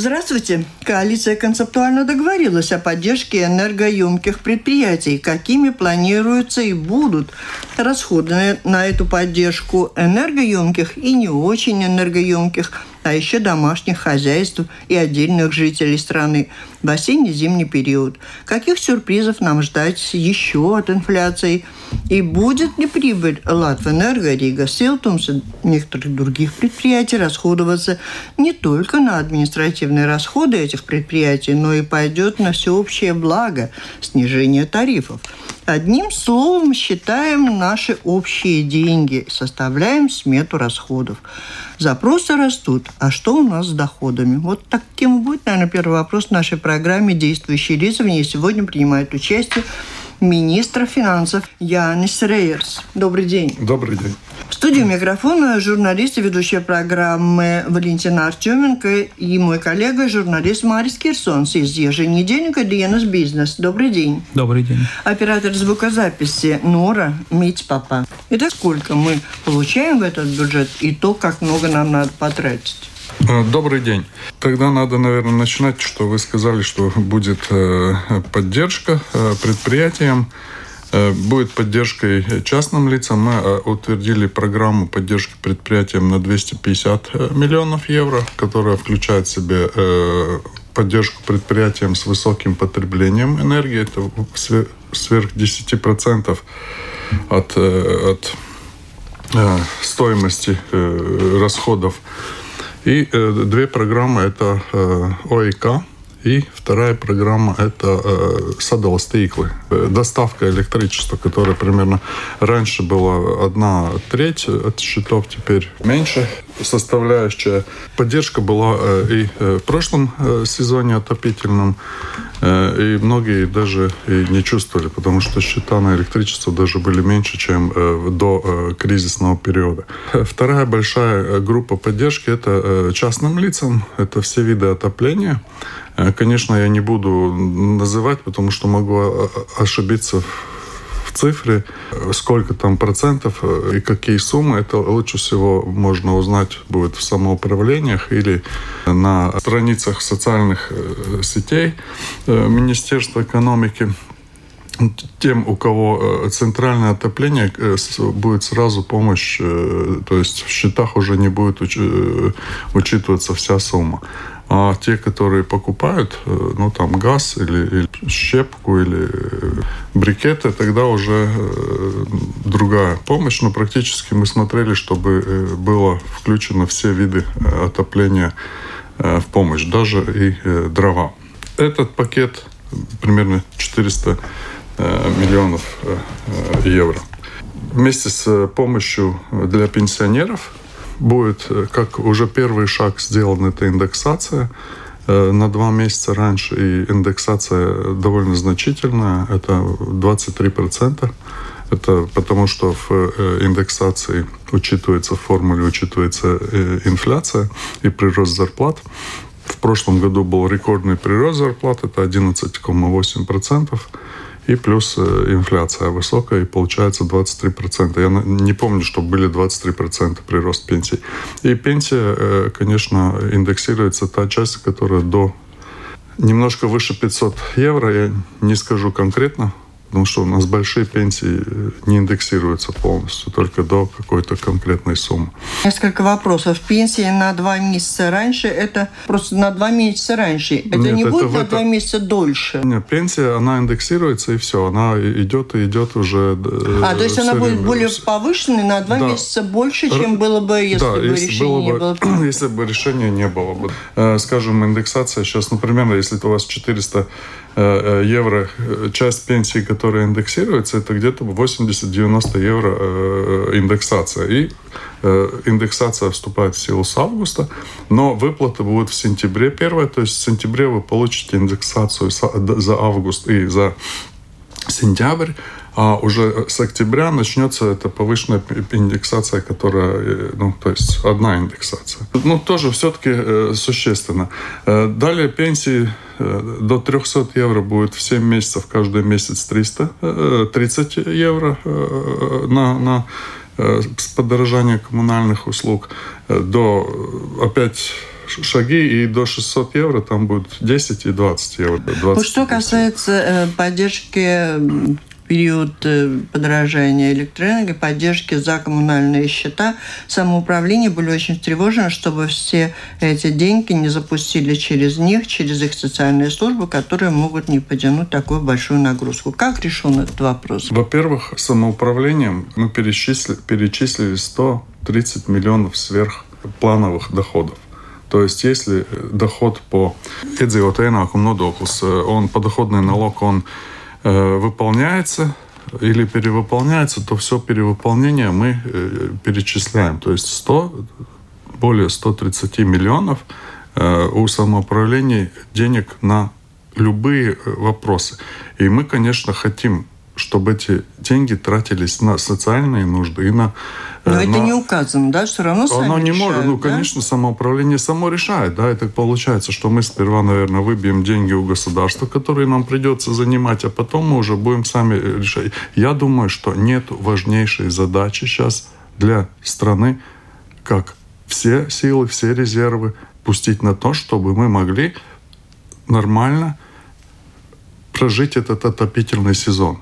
Здравствуйте. Коалиция концептуально договорилась о поддержке энергоемких предприятий. Какими планируются и будут расходы на эту поддержку энергоемких и не очень энергоемких а еще домашних хозяйств и отдельных жителей страны в осенне-зимний период. Каких сюрпризов нам ждать еще от инфляции? И будет ли прибыль Латвэнерго, Рига Силтумс и некоторых других предприятий расходоваться не только на административные расходы этих предприятий, но и пойдет на всеобщее благо – снижение тарифов – Одним словом, считаем наши общие деньги, составляем смету расходов. Запросы растут. А что у нас с доходами? Вот таким будет, наверное, первый вопрос нашей программе «Действующие лица». В ней сегодня принимают участие министра финансов Янис Рейерс. Добрый день. Добрый день. В студии микрофона журналист и ведущая программы Валентина Артеменко и мой коллега, журналист Марис Кирсонс из еженедельника «Диенас Бизнес». Добрый день. Добрый день. Оператор звукозаписи Нора Мить Папа. Итак, сколько мы получаем в этот бюджет и то, как много нам надо потратить? Э, добрый день. Тогда надо, наверное, начинать, что вы сказали, что будет э, поддержка э, предприятиям, будет поддержкой частным лицам. Мы утвердили программу поддержки предприятиям на 250 миллионов евро, которая включает в себе поддержку предприятиям с высоким потреблением энергии. Это сверх 10% от, от стоимости расходов и э, две программы это э, ОИК и вторая программа – это э, садовые. Э, доставка электричества, которая примерно раньше была одна треть от счетов, теперь меньше составляющая. Поддержка была э, и э, в прошлом сезоне отопительном, и многие даже и не чувствовали, потому что счета на электричество даже были меньше, чем до кризисного периода. Вторая большая группа поддержки – это частным лицам, это все виды отопления – конечно, я не буду называть, потому что могу ошибиться в цифре, сколько там процентов э, и какие суммы. Это лучше всего можно узнать будет в самоуправлениях или на страницах социальных э, сетей Министерства экономики тем, у кого центральное отопление, будет сразу помощь, то есть в счетах уже не будет учитываться вся сумма. А те, которые покупают, э, ну, там, газ или, или щепку или брикеты, тогда уже э, другая помощь. Но практически мы смотрели, чтобы э, было включено все виды отопления в помощь, даже и дрова. Этот пакет примерно 400 миллионов евро. Вместе с помощью для пенсионеров будет, э, как уже первый шаг сделан, это индексация э, на два месяца раньше, и индексация довольно значительная, это 23%. Это потому, что в э, индексации учитывается, в формуле учитывается инфляция и прирост зарплат. В прошлом году был рекордный прирост зарплат, это 11,8% и плюс э, инфляция высокая, и получается 23%. Я не помню, что были 23% прирост пенсий. И пенсия, э, конечно, индексируется та часть, которая до немножко выше 500 евро, я не скажу конкретно, Потому что у нас большие пенсии э, не индексируются полностью, только до какой-то конкретной суммы. Несколько вопросов. Пенсия на два месяца раньше, это просто на два месяца раньше. Это Нет, не это будет на это... два месяца дольше? Нет, пенсия, она индексируется и все. Она идет и идет уже э, А, то есть она будет более повышенной на два да. месяца больше, чем было бы, если да, бы если решение было бы, не было? Если бы решения не было бы. Э, скажем, индексация сейчас, например, если у вас 400 евро, часть пенсии, которые индексируются, это где-то 80-90 евро э, индексация. И э, индексация вступает в силу с августа, но выплаты будут в сентябре первое, то есть в сентябре вы получите индексацию за август и за сентябрь, а уже с октября начнется эта повышенная индексация, которая, э, ну, то есть одна индексация. Ну, тоже все-таки э, существенно. Э, далее пенсии э, до 300 евро будет в 7 месяцев, каждый месяц 330 э, евро э, на, на э, подорожание коммунальных услуг. Э, до, опять шаги, и до 600 евро там будет 10 и 20 евро. 20 вот что касается э, поддержки период э, подорожания электроэнергии, поддержки за коммунальные счета, самоуправление были очень встревожены, чтобы все эти деньги не запустили через них, через их социальные службы, которые могут не потянуть такую большую нагрузку. Как решен этот вопрос? Во-первых, самоуправлением мы перечислили, перечислили 130 миллионов сверхплановых доходов. То есть, если доход по iedzīvotāju ienākumu nodoklis, подоходный налог, он выполняется или перевыполняется, то все перевыполнение мы э, перечисляем. То есть 100, более 130 миллионов э, у самоуправления денег на любые вопросы. И мы, конечно, хотим чтобы эти деньги тратились на социальные нужды и на... Но на... это не указано, да? Все равно сами Оно не решают, может. Ну, да? конечно, самоуправление само решает, да. Это получается, что мы сперва, наверное, выбьем деньги у государства, которые нам придется занимать, а потом мы уже будем сами решать. Я думаю, что нет важнейшей задачи сейчас для страны, как все силы, все резервы пустить на то, чтобы мы могли нормально прожить этот отопительный сезон.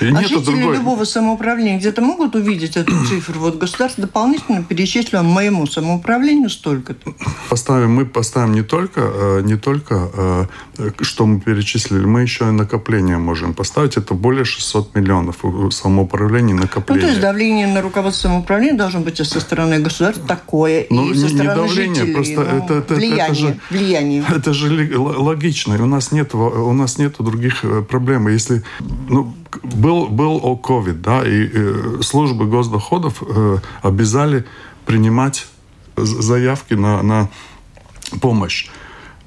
А жители другой... любого самоуправления где-то могут увидеть эту цифру? Вот государство дополнительно перечислило моему самоуправлению столько-то. Поставим, мы поставим не только, э, не только, э, что мы перечислили, мы еще и накопление можем поставить. Это более 600 миллионов самоуправления накопления. Ну, то есть давление на руководство самоуправления должно быть со стороны государства такое, ну, и со стороны не давление, жителей. просто ну, это, это, влияние, это же, влияние. Это же логично. У нас нет, у нас нет других э, проблем. Если, ну, был, был о COVID, да, и э, службы госдоходов э, обязали принимать заявки на, на помощь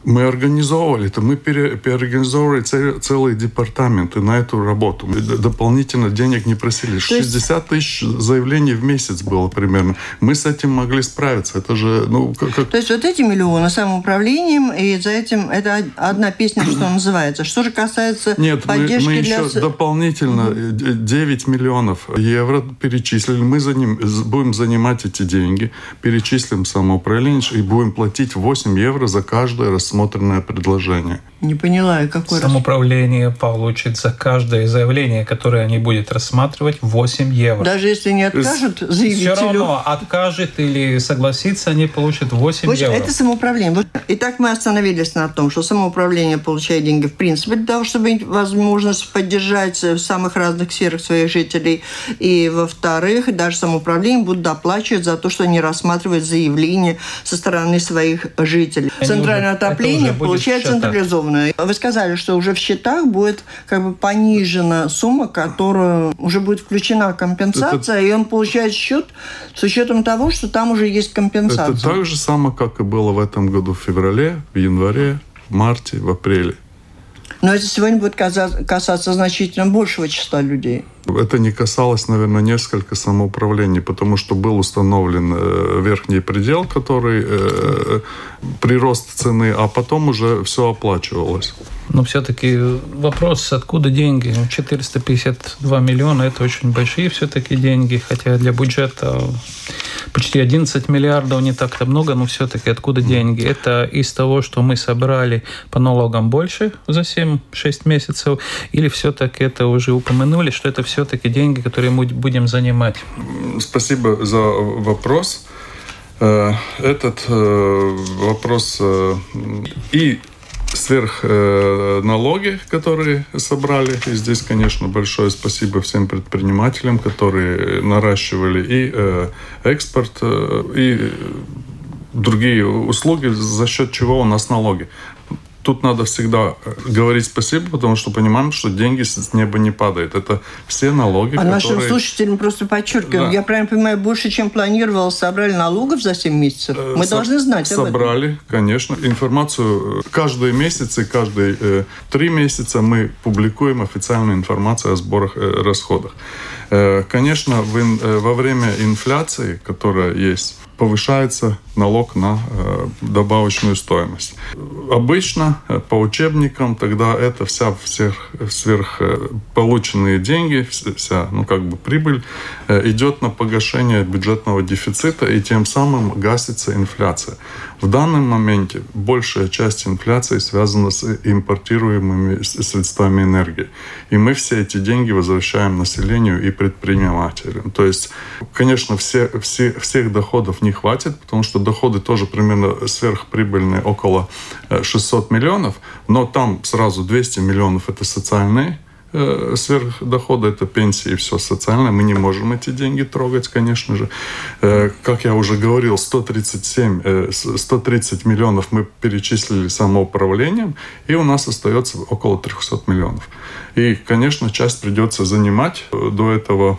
мы организовывали это, мы пере, переорганизовывали целые департаменты на эту работу. Мы дополнительно денег не просили. 60 тысяч заявлений в месяц было примерно. Мы с этим могли справиться. Это же, ну, как... То есть вот эти миллионы самоуправлением, и за этим это одна песня, что называется. Что же касается Нет, поддержки мы, мы для... еще дополнительно 9 миллионов евро перечислили. Мы за ним, будем занимать эти деньги, перечислим самоуправление и будем платить 8 евро за каждое раз рассмотренное предложение. Не поняла, какое Самоуправление получит за каждое заявление, которое они будут рассматривать, 8 евро. Даже если не откажут заявителю? Все равно, откажет или согласится, они получат 8 общем, евро. Это самоуправление. Итак, мы остановились на том, что самоуправление получает деньги в принципе для того, чтобы иметь возможность поддержать в самых разных сферах своих жителей. И, во-вторых, даже самоуправление будут доплачивать за то, что они рассматривают заявления со стороны своих жителей. Они Центральное уже, отопление получает централизованное. Вы сказали, что уже в счетах будет как бы понижена сумма, которая уже будет включена компенсация, это... и он получает счет с учетом того, что там уже есть компенсация. Это так же самое, как и было в этом году в феврале, в январе, в марте, в апреле. Но это сегодня будет касаться значительно большего числа людей. Это не касалось, наверное, несколько самоуправлений, потому что был установлен э, верхний предел, который э, прирост цены, а потом уже все оплачивалось. Но все-таки вопрос, откуда деньги? 452 миллиона – это очень большие все-таки деньги, хотя для бюджета почти 11 миллиардов не так-то много, но все-таки откуда деньги? Это из того, что мы собрали по налогам больше за 7-6 месяцев, или все-таки это уже упомянули, что это все-таки деньги, которые мы будем занимать? Спасибо за вопрос. Э, этот э, вопрос э, и сверх налоги, которые собрали. И здесь, конечно, большое спасибо всем предпринимателям, которые наращивали и экспорт, и другие услуги, за счет чего у нас налоги. Тут надо всегда э, говорить спасибо, потому что понимаем, что деньги с неба не падают. Это все налоги, А которые... нашим слушателям просто подчеркиваем, Да. я правильно понимаю, больше, чем планировал, собрали налогов за 7 месяцев? Мы Э, Со- должны знать об этом. Собрали, конечно, информацию. э, Каждые месяцы, каждые э, три месяца мы публикуем официальную информацию о сборах, э, расходах. Э, конечно, в э, во время инфляции, которая есть, повышается налог на э, добавочную стоимость. Обычно э, по учебникам тогда это вся сверх, сверх э, полученные деньги, вс- вся ну как бы прибыль э, идет на погашение бюджетного дефицита и тем самым гасится инфляция. В данном моменте большая часть инфляции связана с импортируемыми средствами энергии. И мы все эти деньги возвращаем населению и предпринимателям. То есть, конечно, все, все, всех доходов не хватит, потому что доходы тоже примерно сверхприбыльные, около э, 600 миллионов, но там сразу 200 миллионов – это социальные э, сверхдоходы, это пенсии и все социальное. Мы не можем эти деньги трогать, конечно же. Э, Как я уже говорил, 137, э, с- 130 миллионов мы перечислили самоуправлением, и у нас остается около 300 миллионов. И, конечно, часть придется занимать э, до этого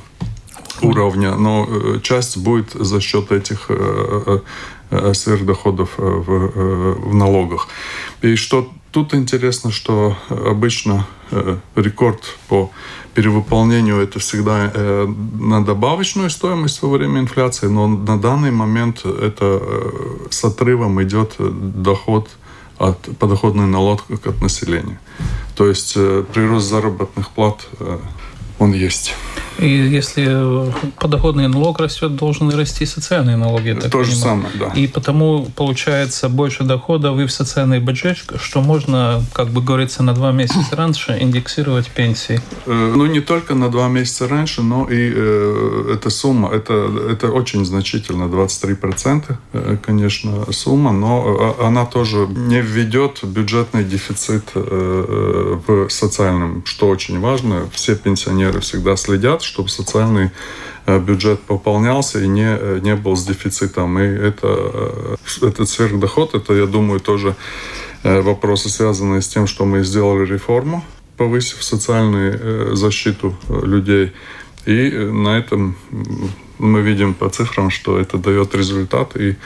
уровня, но э, часть будет за счет этих э, э, сверхдоходов э, в, э, в налогах. И что тут интересно, что обычно э, рекорд по перевыполнению это всегда э, на добавочную стоимость во время инфляции, но на данный момент это э, с отрывом идет доход от подоходный налог от населения. То есть э, прирост заработных плат э, он есть. И если подоходный налог растет, должны расти социальные налоги. То же понимаю. самое, да. И потому получается больше доходов и в социальный бюджет, что можно, как бы говорится, на два месяца раньше индексировать пенсии. Э, Ну, не только на два месяца раньше, но и э, эта сумма, это, это очень значительно, 23%, э, конечно, сумма, но э, она тоже не введет бюджетный дефицит э, в социальном, что очень важно. Все пенсионеры всегда следят, чтобы социальный э, бюджет пополнялся и не, э, не был с дефицитом. И это, э, этот сверхдоход, это, я думаю, тоже вопросы, связанные с тем, что мы сделали реформу, повысив социальную защиту людей. И на этом мы видим по цифрам, что это дает результат. И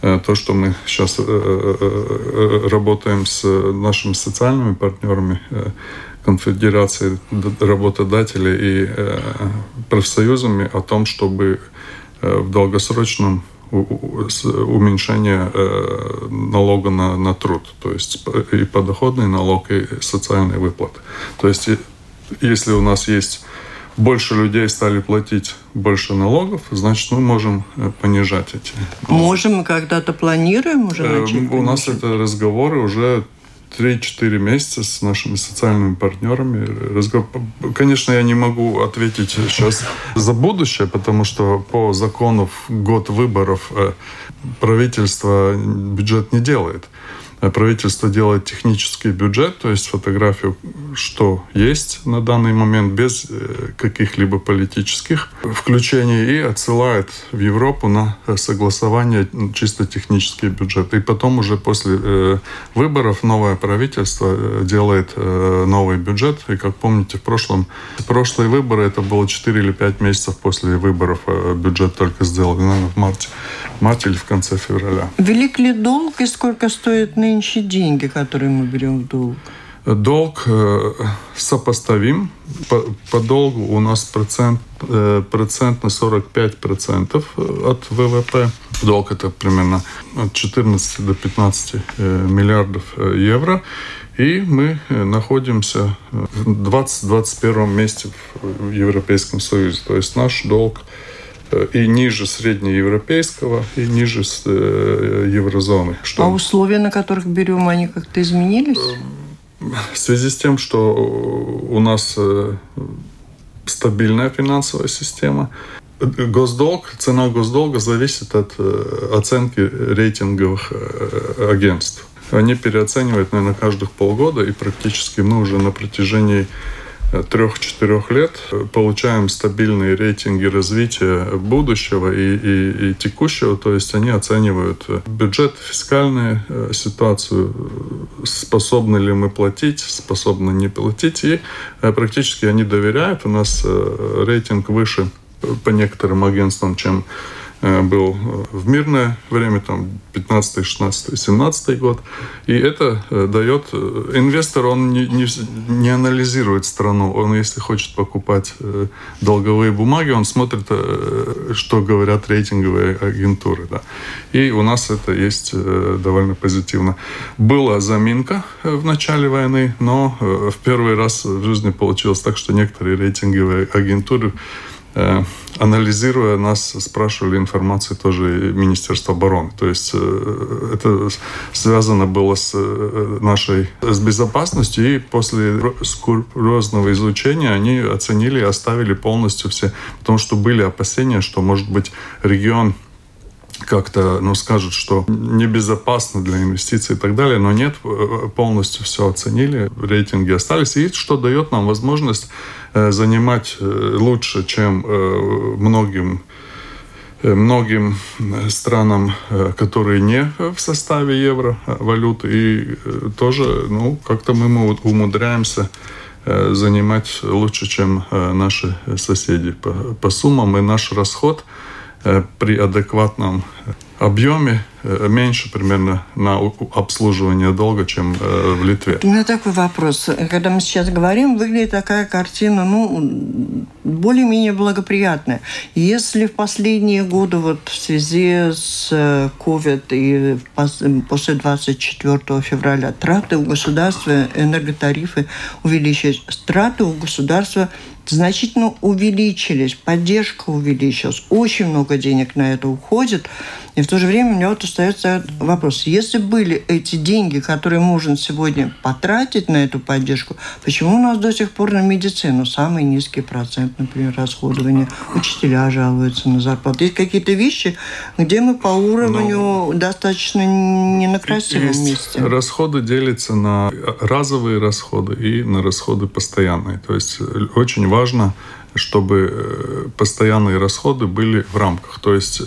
то, что мы сейчас работаем с нашими социальными партнерами, конфедерацией работодателей и э, профсоюзами о том, чтобы э, в долгосрочном уменьшение э, налога на, на труд, то есть и подоходный налог, и социальные выплаты. То есть если у нас есть больше людей стали платить больше налогов, значит, мы можем понижать эти. Можем мы когда-то планируем уже начать? У нас это разговоры уже 3-4 месяца с нашими социальными партнерами. Конечно, я не могу ответить сейчас за будущее, потому что по закону год выборов э, правительство бюджет не делает. Э, Правительство делает технический бюджет, то есть фотографию, что есть на данный момент, без э, каких-либо политических включений, и отсылает в Европу на э, согласование чисто технический бюджет. И потом уже после э, выборов новое правительство делает новый бюджет. И как помните, в прошлом прошлые выборы это было 4 или 5 месяцев после выборов бюджет только сделали, наверное, в марте, в марте или в конце февраля. Велик ли долг и сколько стоят нынче деньги, которые мы берем в долг? Долг э, сопоставим. По, по долгу у нас процент, э, процент на 45% от ВВП. Долг это примерно от 14 до 15 э, миллиардов э, евро. И мы э, находимся в 20-21 месте в Европейском Союзе. То есть наш долг э, и ниже среднеевропейского, и ниже э, еврозоны. Что А условия, на которых берем, они как-то изменились? в связи с тем, что у нас э, стабильная финансовая система, э, госдолг, цена госдолга зависит от э, оценки рейтинговых э, агентств. Они переоценивают, наверное, каждых полгода, и практически мы уже на протяжении трех-четырех лет получаем стабильные рейтинги развития будущего и, и, и текущего. То есть они оценивают бюджет, фискальную э, ситуацию, способны ли мы платить, способны не платить. И практически они доверяют. У нас рейтинг выше по некоторым агентствам, чем Э, был э, в мирное время, там 15, 16, 17 год. И это э, дает... Инвестор, он не, не, не анализирует страну. Он, если хочет покупать долговые бумаги, он смотрит, что говорят рейтинговые агентуры. Да. И у нас это есть довольно позитивно. Была заминка в начале войны, но в первый раз в жизни получилось так, что некоторые рейтинговые агентуры Э, анализируя нас, спрашивали информацию тоже Министерства обороны. То есть э, это связано было с э, нашей с безопасностью, и после скрупулезного изучения они оценили и оставили полностью все, потому что были опасения, что, может быть, регион как-то, ну, скажут, что небезопасно для инвестиций и так далее, но нет, полностью все оценили, рейтинги остались, и что дает нам возможность Э, занимать э, лучше, чем э, многим многим странам, которые не в составе евро валюты, и тоже, ну, как-то мы умудряемся занимать лучше, чем наши соседи по, по суммам, и наш расход при адекватном объеме э, меньше примерно на обслуживание долга, чем э, в Литве. У меня такой вопрос. Когда мы сейчас говорим, выглядит такая картина, ну, более-менее благоприятная. Если в последние годы вот в связи с COVID э, и после 24 февраля траты у государства, энерготарифы увеличились, траты у государства значительно увеличились, поддержка увеличилась, очень много денег на это уходит. И в то же время у меня вот остается вопрос. Если были эти деньги, которые можно сегодня потратить на эту поддержку, почему у нас до сих пор на медицину самый низкий процент, например, расходования? Учителя жалуются на зарплату. Есть какие-то вещи, где мы по уровню Но... Ну, достаточно не на красивом есть месте. Расходы делятся на разовые расходы и на расходы постоянные. То есть очень важно, чтобы э, постоянные расходы были в рамках. То есть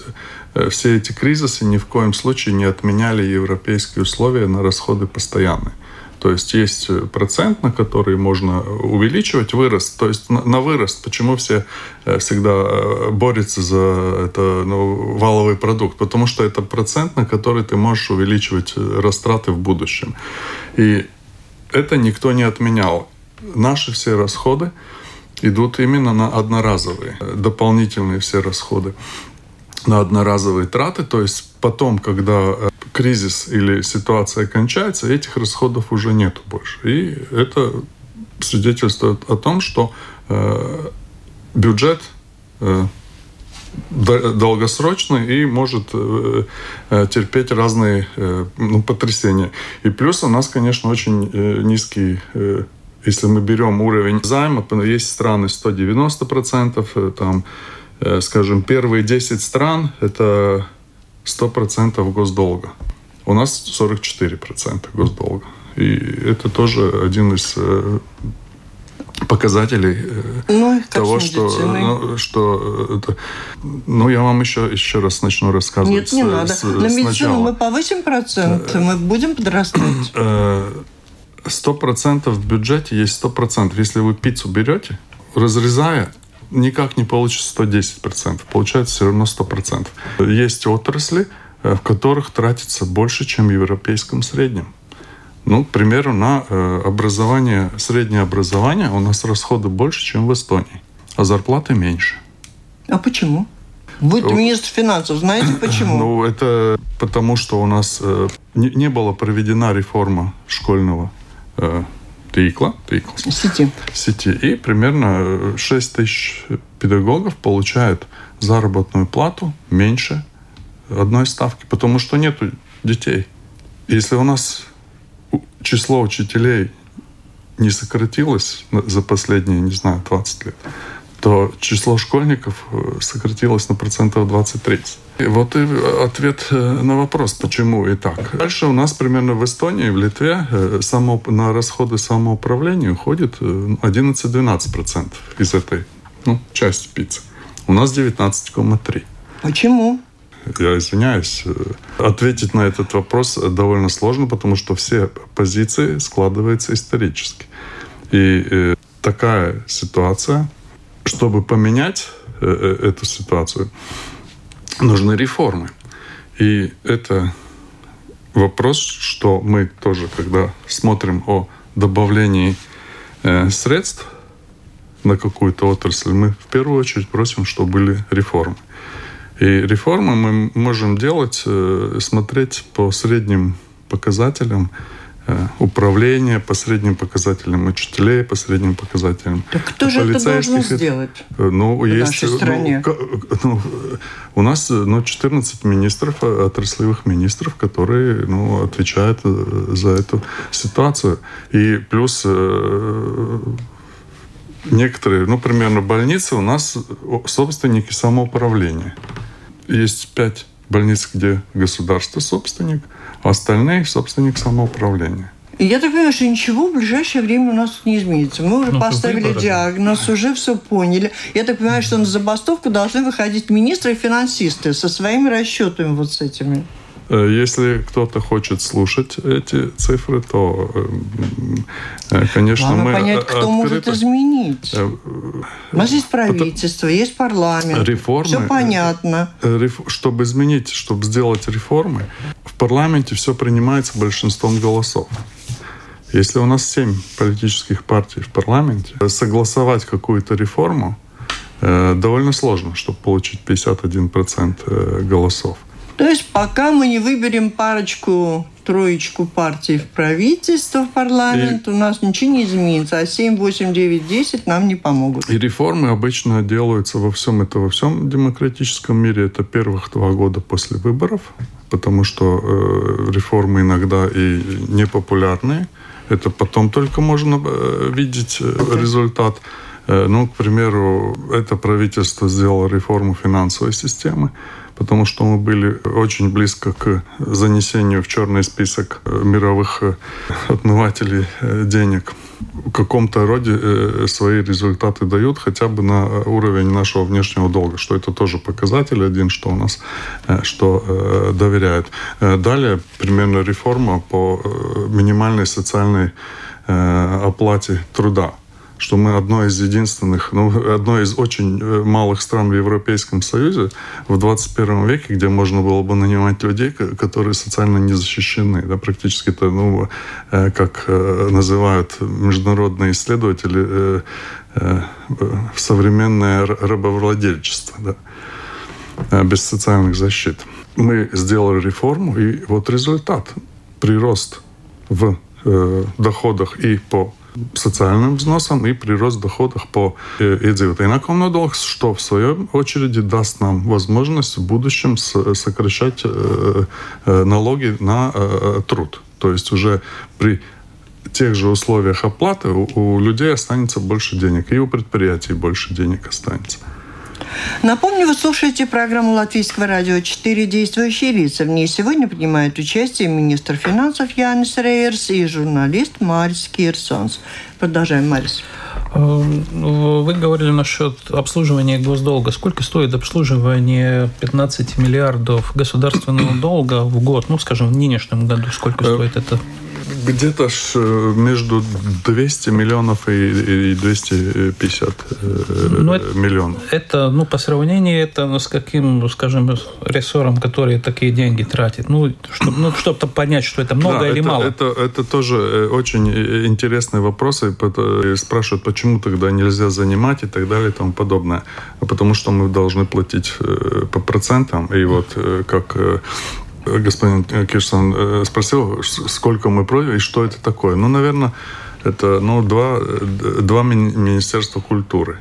Э, все эти кризисы ни в коем случае не отменяли европейские условия на расходы постоянные. То есть есть э, процент, на который можно увеличивать вырост. То есть на, на вырост. Почему все всегда борются за это ну, валовый продукт? Потому что это процент, на который ты можешь увеличивать растраты в будущем. И это никто не отменял. Наши все расходы идут именно на одноразовые, дополнительные все расходы на одноразовые траты, то есть потом, когда э, кризис или ситуация кончается, этих расходов уже нету больше. И это свидетельствует о том, что э, бюджет э, долгосрочный и может э, э терпеть разные э, ну, потрясения. И плюс у нас, конечно, очень э, низкий э, если мы берем уровень займа, есть страны 190%, э, там Э, скажем, первые 10 стран – это 100% госдолга. У нас 44% госдолга. И это тоже один из э, показателей ну, того, что, ну, что это, ну я вам еще еще раз начну рассказывать. Нет, не с, надо. С, На медицину мы повысим процент, мы будем подрастать. Сто процентов в бюджете есть сто процентов. Если вы пиццу берете, разрезая, никак не получится 110%, получается все равно 100%. Есть отрасли, э, в которых тратится больше, чем в европейском среднем. Ну, к примеру, на э, образование, среднее образование у нас расходы больше, чем в Эстонии, а зарплаты меньше. А почему? Вы министр финансов, знаете почему? Ну, это потому, что у нас э, не, не была проведена реформа школьного Тыкла, Тыкла. Сети. Сети. И примерно 6 тысяч педагогов получают заработную плату меньше одной ставки, потому что нет детей. Если у нас число учителей не сократилось за последние, не знаю, 20 лет, то число школьников э, сократилось на процентов 20-30. Вот и ответ э, на вопрос, почему и так. Дальше у нас примерно в Эстонии, в Литве э, само, на расходы самоуправления уходит 11-12% из этой ну, части пиццы. У нас 19,3%. Почему? я извиняюсь, ответить на этот вопрос довольно сложно, потому что все позиции складываются исторически. И такая ситуация, чтобы поменять эту ситуацию, нужны реформы. И это вопрос, что мы тоже, когда смотрим о добавлении э, средств на какую-то отрасль, мы в первую очередь просим, чтобы были реформы. И реформы мы можем делать, э, смотреть по средним показателям Э, управления по средним показателям, учителей по средним показателям. Так кто же это должен сделать э, ну, в есть, нашей ну, стране? Ну, ну, у нас ну, 14 министров, отраслевых министров, которые ну, отвечают за эту ситуацию. И плюс некоторые, ну, примерно больницы у нас собственники самоуправления. Есть пять больниц, где государство собственник – остальные – собственник самоуправления. Я так понимаю, что ничего в ближайшее время у нас не изменится. Мы уже ну, поставили диагноз, уже все поняли. Я так понимаю, что на забастовку должны выходить министры и финансисты со своими расчетами вот с этими. Э, если кто-то хочет слушать эти цифры, то, э, э, конечно, Главное мы понять, кто открыто... может изменить. У нас есть правительство, есть парламент. Реформы, все понятно. Чтобы изменить, чтобы сделать реформы, в парламенте все принимается большинством голосов. Если у нас семь политических партий в парламенте, согласовать какую-то реформу довольно сложно, чтобы получить 51% голосов. То есть пока мы не выберем парочку троечку партий в правительство, в парламент, и... у нас ничего не изменится. А 7, 8, 9, 10 нам не помогут. И реформы обычно делаются во всем это, во всем демократическом мире. Это первых два года после выборов, потому что э, реформы иногда и непопулярные. Это потом только можно э, видеть э, результат. Э, ну, к примеру, это правительство сделало реформу финансовой системы потому что мы были очень близко к занесению в черный список э, мировых э, отмывателей э, денег. В каком-то роде свои результаты дают хотя бы на уровень нашего внешнего долга, что это тоже показатель один, что у нас что доверяют. Далее примерно реформа по минимальной социальной оплате труда что мы одно из единственных, ну, одно из очень э, малых стран в Европейском Союзе в 21 веке, где можно было бы нанимать людей, которые социально не защищены. Да, практически это, ну, э, как э, называют международные исследователи, современное рабовладельчество, да, без социальных защит. Мы сделали реформу, и вот результат. Прирост в доходах и по социальным взносам и прирост доходов по iedzīvotāju ienākumu nodoklis, что в свою очередь даст нам возможность в будущем сокращать э, э, налоги на э, труд. То есть уже при тех же условиях оплаты у, у людей останется больше денег, и у предприятий больше денег останется. Напомню, вы слушаете программу Латвийского радио «Четыре действующие лица». В ней сегодня принимают участие министр финансов Янис Рейерс и журналист Марис Кирсонс. Продолжаем, Марис. Э, вы говорили насчет обслуживания госдолга. Сколько стоит обслуживание 15 миллиардов государственного долга в год? Ну, скажем, в нынешнем году сколько э, стоит это? Где-то ж э, между 200 миллионов и 250 э, ну, миллионов. Это, ну, по сравнению, это ну, с каким, ну, скажем, рессором, который такие деньги тратит? Ну, чтобы ну, чтобы понять, что это много да, или это, мало. Это, это тоже э, очень интересные вопросы. Спрашивают, почему тогда нельзя занимать и так далее и тому подобное. Потому что мы должны платить по процентам. И вот как господин Кирсон э, спросил, сколько мы против и что это такое. Ну, наверное, это ну, два, э, два министерства культуры.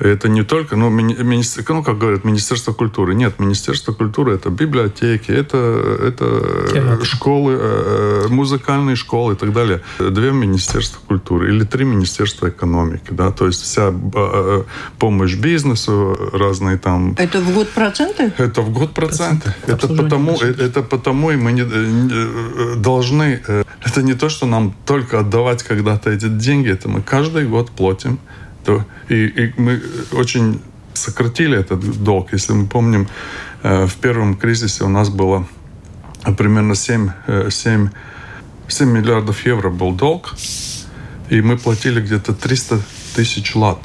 Это не только, ну, министр, ну, как говорят, Министерство культуры. Нет, Министерство культуры – это библиотеки, это, это Театр. школы, э, музыкальные школы и так далее. Две Министерства культуры или три Министерства экономики, да, то есть вся э, помощь бизнесу, разные там... Это в год проценты? Это в год проценты. Это потому, это потому и мы не, э, должны... Это не то, что нам только отдавать когда-то эти деньги, это мы каждый год платим то, и, и мы очень сократили этот долг. Если мы помним, в первом кризисе у нас было примерно 7, 7, 7 миллиардов евро был долг, и мы платили где-то 300 тысяч лат.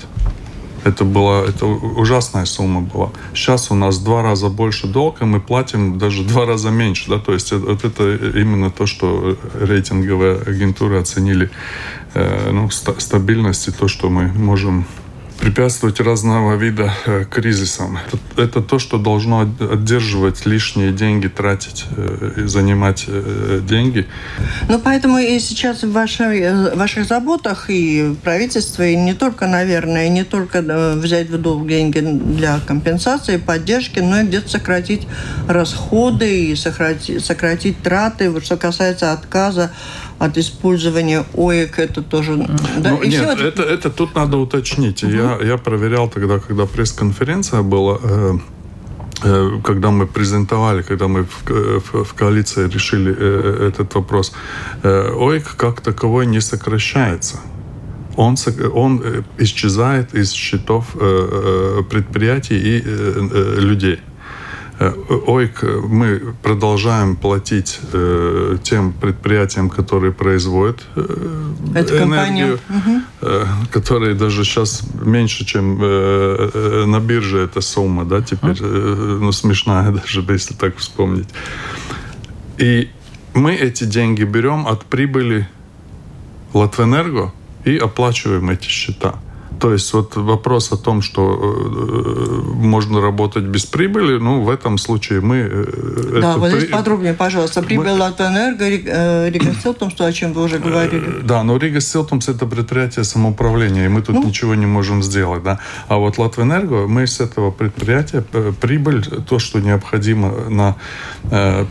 Это была это ужасная сумма была. Сейчас у нас два раза больше долг, и мы платим даже два раза меньше. Да? То есть вот это именно то, что рейтинговые агентуры оценили э, ну, стабильность и то, что мы можем препятствовать разного вида э, кризисам. Это, это то, что должно отдерживать лишние деньги, тратить э, занимать э, деньги. Ну, поэтому и сейчас в, вашей, ваших заботах и правительство, и не только, наверное, не только взять в долг деньги для компенсации, поддержки, но и где-то сократить расходы и сократить, сократить траты, что касается отказа от использования ОЭК, это тоже... Да, ну, нет, это... Это, это тут надо уточнить. Угу. Я, я проверял тогда, когда пресс-конференция была, э, э, когда мы презентовали, когда мы в, в, в коалиции решили э, этот вопрос, э, ОЭК как таковой не сокращается. Он, он э, исчезает из счетов э, э, предприятий и людей. Э, ОИК мы продолжаем платить э, тем предприятиям, которые производят э, Эту энергию, угу. э, которые даже сейчас меньше, чем э, э, на бирже эта сумма, да, теперь, э, ну, смешная даже, если так вспомнить. И мы эти деньги берем от прибыли Латвэнерго и оплачиваем эти счета. То есть вот вопрос о том, что э, можно работать без прибыли, ну, в этом случае мы... Э, да, вот здесь при... подробнее, пожалуйста. Прибыль мы... Латвэнерго, э, Рига Силтумс, то, о чем вы уже говорили. Да, но Рига Силтумс – это предприятие самоуправления, и мы тут ну... ничего не можем сделать, да. А вот Латвэнерго, мы с этого предприятия прибыль, то, что необходимо на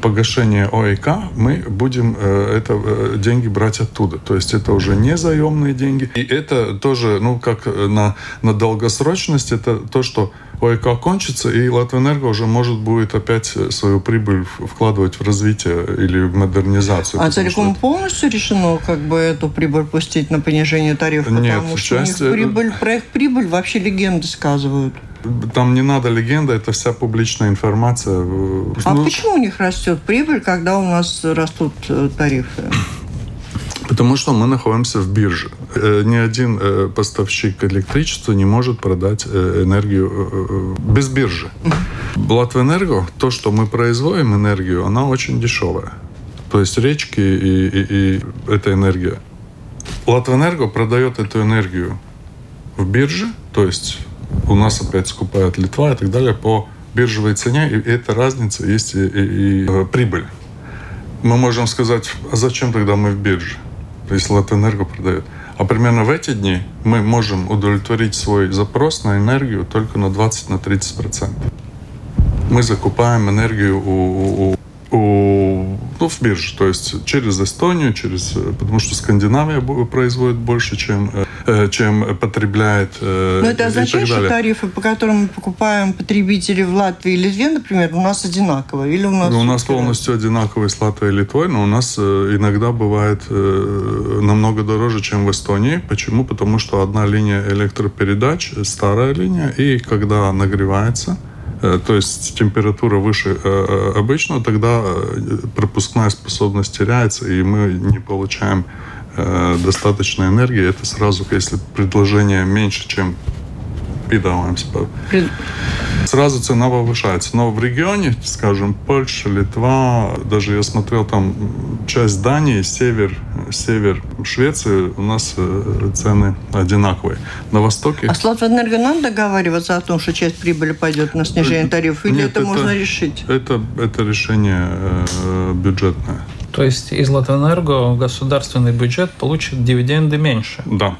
погашение ОИК, мы будем это деньги брать оттуда. То есть это уже не заемные деньги. И это тоже, ну, как на, на долгосрочность, это то, что ОЭК кончится, и Латвэнерго уже может будет опять свою прибыль вкладывать в развитие или в модернизацию. А целиком что... полностью решено как бы эту прибыль пустить на понижение тарифа? Нет, потому что части... у них прибыль, про их прибыль вообще легенды сказывают. Там не надо легенда, это вся публичная информация. А ну... почему у них растет прибыль, когда у нас растут э, тарифы? Потому что мы находимся в бирже. Э, ни один э, поставщик электричества не может продать э, энергию без биржи. Латвэнерго, то, что мы производим энергию, она очень дешевая. То есть речки и, и, и эта энергия. Латвэнерго продает эту энергию в бирже, то есть у нас опять скупает Литва и так далее по биржевой цене, и эта разница есть и, и, и прибыль. Мы можем сказать, а зачем тогда мы в бирже? Если Латэнерго продает. А примерно в эти дни мы можем удовлетворить свой запрос на энергию только на 20-30%. Мы закупаем энергию у, у, у, ну, в бирже, то есть через Эстонию, через, потому что Скандинавия производит больше, чем э, Э, чем потребляет э, Но это означает, что тарифы, по которым мы покупаем потребители в Латвии и Литве, например, у нас одинаковые? Или у нас, ну, у нас полностью одинаковые с Латвией и Литвой, но у нас э, иногда бывает намного дороже, чем в Эстонии. Почему? Потому что одна линия электропередач, старая линия, и когда нагревается, то есть температура выше обычного, тогда пропускная способность теряется, и мы не получаем э, достаточно энергии, это сразу, если предложение меньше, чем piedāvājums. Сразу цена повышается. Но в регионе, скажем, Польша, Литва, даже я смотрел там часть Дании, север, север Швеции, у нас э, цены одинаковые. На востоке... А с Латвэнерго надо договариваться о том, что часть прибыли пойдет на снижение тарифов, или Нет, это, это можно решить? Это, это решение э, бюджетное. То есть из Латвэнерго государственный бюджет получит дивиденды меньше? Да.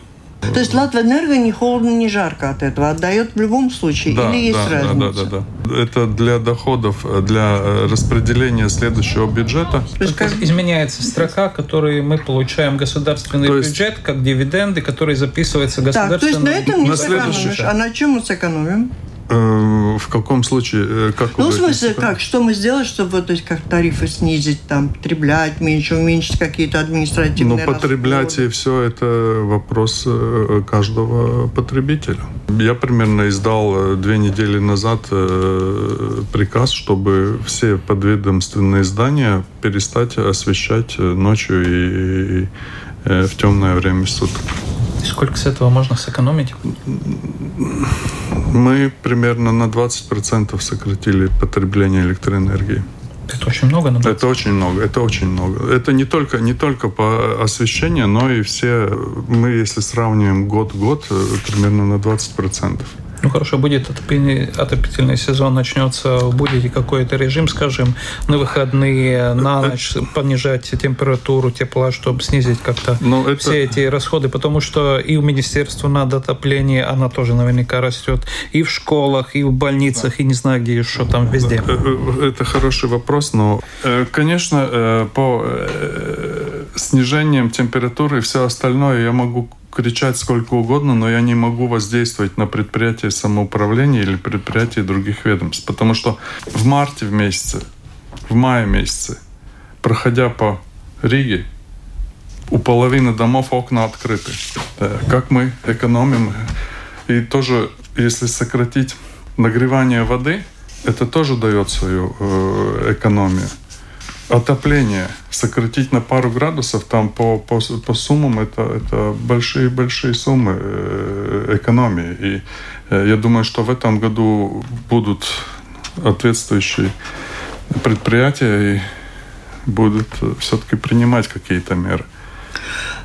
То есть Латвэнерго не холодно, не жарко от этого, отдает в любом случае? Да, или есть да, разница? Да, да, да, Это для доходов, для э, распределения следующего бюджета. То есть как... изменяется строка, которую мы получаем государственный то есть... бюджет, как дивиденды, которые записываются государственным Так, то есть на этом не на сэкономишь. А на чем мы сэкономим? Э, в каком случае? Э, как ну, в смысле, как? Что мы сделали, чтобы вот эти как тарифы снизить, там, потреблять меньше, уменьшить какие-то административные Ну, потреблять и все это вопрос э, каждого потребителя. Я примерно издал две недели назад приказ, чтобы все подведомственные здания перестать освещать ночью и в темное время суток. Сколько с этого можно сэкономить? Мы примерно на 20% сократили потребление электроэнергии. Это очень много, на Это очень много, это очень много. Это не только, не только по освещению, но и все, мы если сравниваем год-год, э, примерно на 20%. Ну хорошо, будет отопительный, отопительный сезон, начнется, будете какой-то режим, скажем, на выходные, на ночь понижать температуру тепла, чтобы снизить как-то ну, это... все эти расходы, потому что и у министерства надо отопление, она тоже наверняка растет, и в школах, и в больницах, и не знаю где еще там везде. Э, э, это хороший вопрос, но, э, конечно, по снижением температуры и все остальное я могу кричать сколько угодно, но я не могу воздействовать на предприятие самоуправления или предприятие других ведомств. Потому что в марте в месяце, в мае месяце, проходя по Риге, у половины домов окна открыты. Э, как мы экономим? И тоже, если сократить нагревание воды, это тоже дает свою э, экономию отопление сократить на пару градусов, там по, по, по суммам это, это большие-большие суммы э, экономии. И э, я думаю, что в этом году будут ответствующие предприятия и будут все-таки принимать какие-то меры.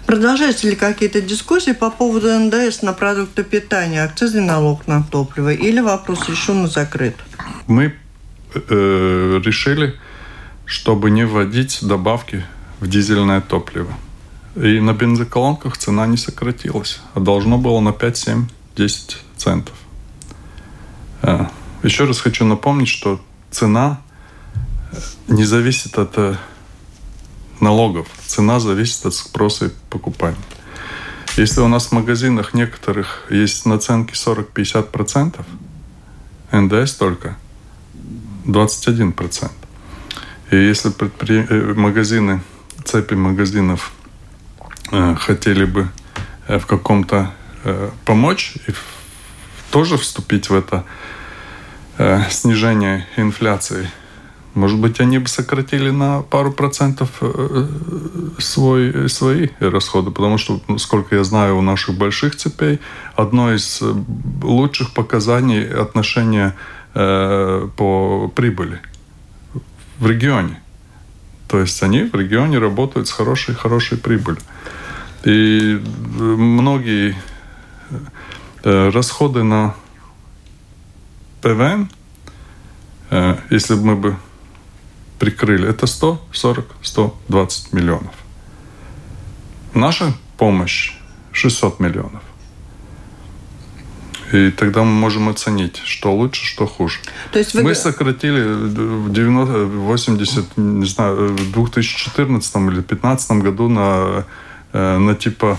Продолжаются ли какие-то дискуссии по поводу НДС на продукты питания, акцизный налог на топливо, или вопрос решен и закрыт? Мы э, решили чтобы не вводить добавки в дизельное топливо. И на бензоколонках цена не сократилась, а должно было на 5, 7, 10 центов. Э, еще раз хочу напомнить, что цена э, не зависит от э, налогов. Цена зависит от спроса и покупания. Если у нас в магазинах некоторых есть наценки 40-50%, НДС только 21%. И если предпри... Э, магазины, цепи магазинов э, хотели бы э, в каком-то э, помочь и в... тоже вступить в это э, снижение инфляции, может быть, они бы сократили на пару процентов э, свой, свои расходы, потому что, ну, сколько я знаю, у наших больших цепей одно из лучших показаний отношения по прибыли в регионе. То есть они в регионе работают с хорошей, хорошей прибылью. И э, многие э, расходы на ПВН, э, если бы мы бы прикрыли, это 140-120 миллионов. Наша помощь 600 миллионов. И тогда мы можем оценить, что лучше, что хуже. То есть вы... Мы сократили в 90, 80, не знаю, в 2014 или 2015 году на, э, на типа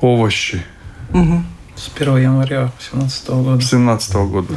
овощи. Угу. С 1 января 2017 года. 2017 года.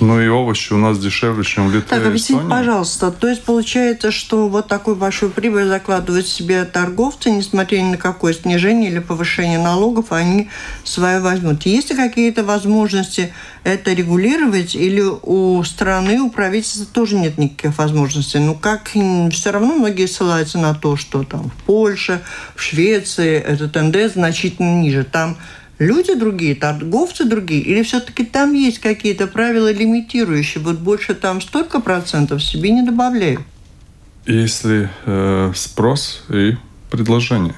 Ну и овощи у нас дешевле, чем в Литве Так, объясните, пожалуйста, то есть получается, что вот такую большую прибыль закладывают себе торговцы, несмотря ни на какое снижение или повышение налогов, они свое возьмут. Есть ли какие-то возможности это регулировать, или у страны, у правительства тоже нет никаких возможностей? Ну, как все равно многие ссылаются на то, что там в Польше, в Швеции этот НДС значительно ниже. Там люди другие, торговцы другие, или все-таки там есть какие-то правила лимитирующие, вот больше там столько процентов себе не добавляют? Если э, спрос и предложение.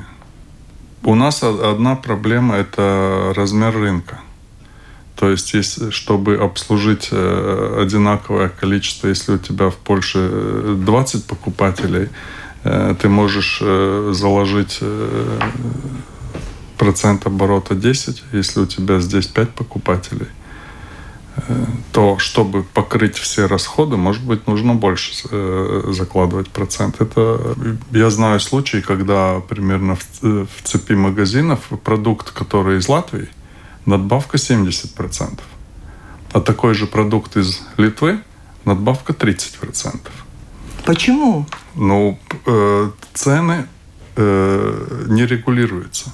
У нас одна проблема – это размер рынка. То есть, если, чтобы обслужить э, одинаковое количество, если у тебя в Польше 20 э, покупателей, э, ты можешь э, заложить э, процент оборота 10, если у тебя здесь 5 покупателей, э, то чтобы покрыть все расходы, может быть, нужно больше э, закладывать процент. Это я знаю случаи, когда примерно в, в цепи магазинов продукт, который из Латвии, надбавка 70%. а такой же продукт из Литвы, надбавка 30%. Почему? Ну, э, цены э, не регулируются.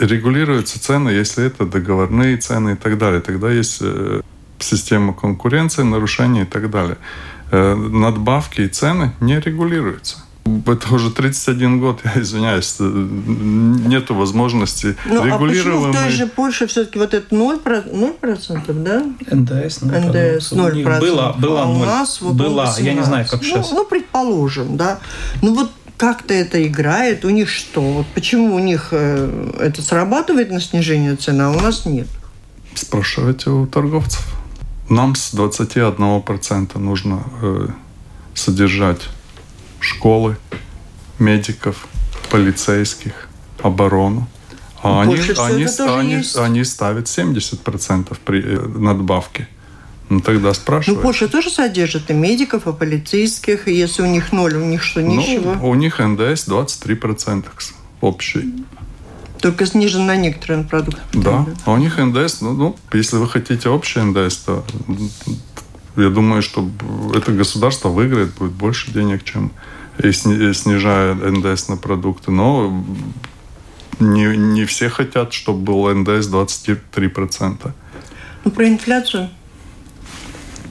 Регулируются цены, если это договорные цены и так далее. Тогда есть э, система конкуренции, нарушения и так далее. Э, надбавки и цены не регулируются. Это уже 31 год, я извиняюсь, э, нету возможности ну, регулируемой... А почему в той же Польше все-таки вот это 0%, 0% да? НДС, ну, НДС 0%. Была, была, а у нас вот была, я не знаю, как ну, сейчас. Ну, предположим, да. Ну вот как-то это играет, у них что? Вот почему у них э, это срабатывает на снижение цены, а у нас нет? Спрашивайте у торговцев. Нам с 21% нужно э, содержать школы, медиков, полицейских, оборону. А они, они, они, они ставят 70% при э, надбавке. Ну тогда спрашиваю. Ну Польша тоже содержит и медиков, и полицейских. И если у них ноль, у них что, ничего? Ну, у них НДС 23% общий. Только снижен на некоторые продукты. Да, а у них НДС, ну, ну, если вы хотите общий НДС, то я думаю, что это государство выиграет, будет больше денег, чем снижая НДС на продукты. Но не, не все хотят, чтобы был НДС 23%. Ну, про инфляцию.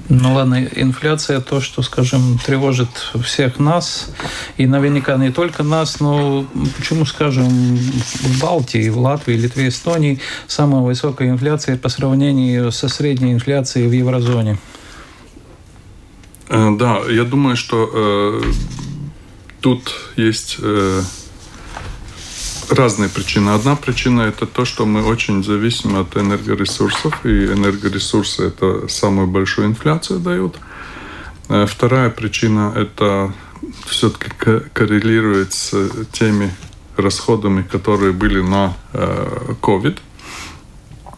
Ну ладно, инфляция то, что, скажем, тревожит всех нас, и наверняка не только нас, но почему, скажем, в Балтии, в Латвии, Литве, Эстонии самая высокая инфляция по сравнению со средней инфляцией в еврозоне? Э, да, я думаю, что э, тут есть э, разные причины. Одна причина это то, что мы очень зависимы от энергоресурсов, и энергоресурсы это самую большую инфляцию дают. Э, вторая причина это все-таки коррелирует с теми расходами, которые были на COVID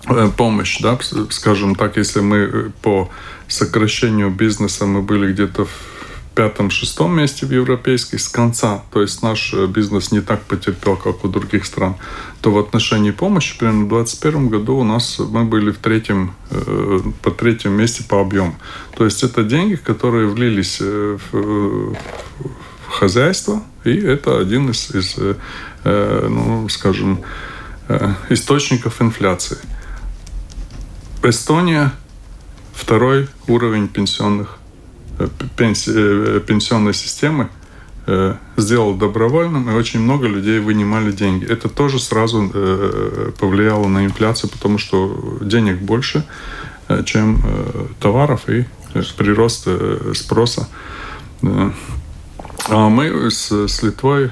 э, помощь, да, скажем так, если мы по сокращению бизнеса мы были где-то в пятом-шестом месте в европейской с конца, то есть наш э, бизнес не так потерпел, как у других стран, то в отношении помощи примерно в 2021 году у нас мы были в третьем, э, по третьем месте по объему. То есть это деньги, которые влились э, в, хозяйство, и это один из, из ну, скажем, источников инфляции. Эстония второй уровень пенсионных Э, пенси, э, пенсионной системы э, сделал добровольным, и очень много людей вынимали деньги. Это тоже сразу повлияло на инфляцию, потому что денег больше, чем товаров и прирост спроса. А мы с, с Литвой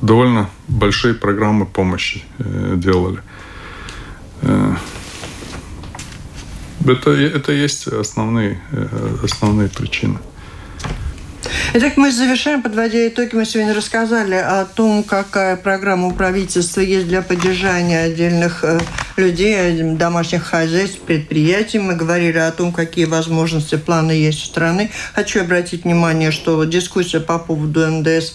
довольно большие программы помощи делали. Это, это есть основные, э, основные причины. Итак, мы завершаем, подводя итоги. Мы сегодня рассказали о том, какая программа у правительства есть для поддержания отдельных э, людей, домашних хозяйств, предприятий. Мы говорили о том, какие возможности, планы есть у страны. Хочу обратить внимание, что дискуссия по поводу НДС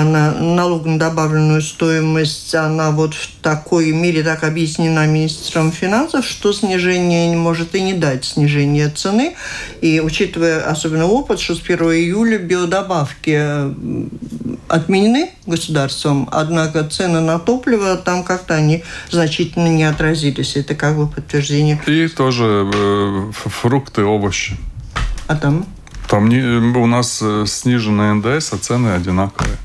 она, налог на добавленную стоимость, она вот в такой мере так объяснена министром финансов, что снижение может и не дать снижение цены. И учитывая особенно опыт, что с 1 июля биодобавки отменены государством, однако цены на топливо там как-то они значительно не отразились. Это как бы подтверждение. И тоже э, фрукты, овощи. А там? Там не, у нас э, сниженный НДС, а цены одинаковые.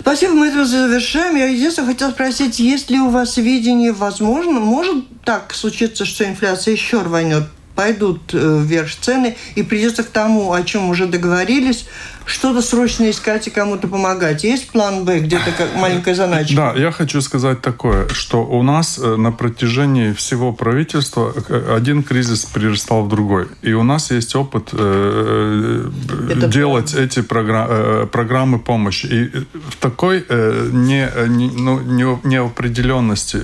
Спасибо, мы это завершаем. Я единственное хотела спросить, есть ли у вас видение, возможно, может так случиться, что инфляция еще рванет, пойдут э, вверх цены, и придется к тому, о чем уже договорились, что-то срочно искать и кому-то помогать. Есть план Б, где-то как маленькая заначка? Да, я хочу сказать такое, что у нас э, на протяжении всего правительства э, один кризис перерастал в другой. И у нас есть опыт э, Это делать правда. эти программы, программы помощи. И в такой не, не, ну, неопределенности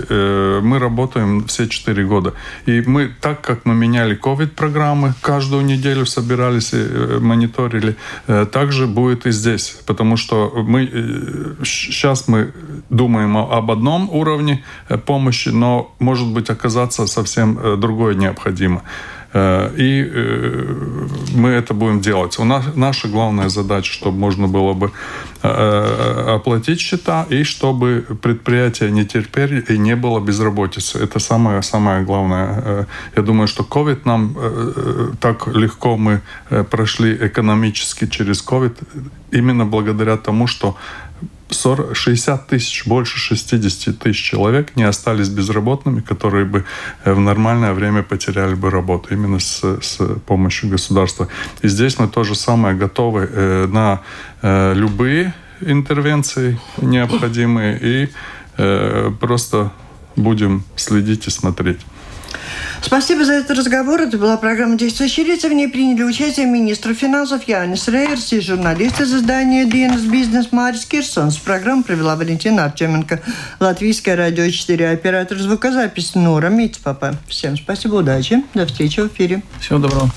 мы работаем все четыре года. И мы, так как мы меняли COVID-программы, каждую неделю собирались и мониторили, так также будет и здесь, потому что мы сейчас мы думаем об одном уровне помощи, но может быть оказаться совсем другое необходимо. Э, и э, мы это будем делать. У нас, наша главная задача, чтобы можно было бы э, оплатить счета и чтобы предприятия не терпели и не было безработицы. Это самое, самое главное. Я думаю, что COVID нам так легко мы прошли экономически через COVID именно благодаря тому, что 40, 60 тысяч, больше 60 тысяч человек не остались безработными, которые бы э, в нормальное время потеряли бы работу именно с, с помощью государства. И здесь мы тоже самое готовы э, на э, любые интервенции необходимые и э, просто будем следить и смотреть. Спасибо за этот разговор. Это была программа «Действующие лица». В ней приняли участие министр финансов Янис Рейерс и журналист из издания «Диенс Бизнес» Марис Кирсонс. Программу провела Валентина Артеменко. Латвийское радио 4. Оператор звукозаписи Нора Мицпапа. Всем спасибо, удачи. До встречи в эфире. Всего доброго.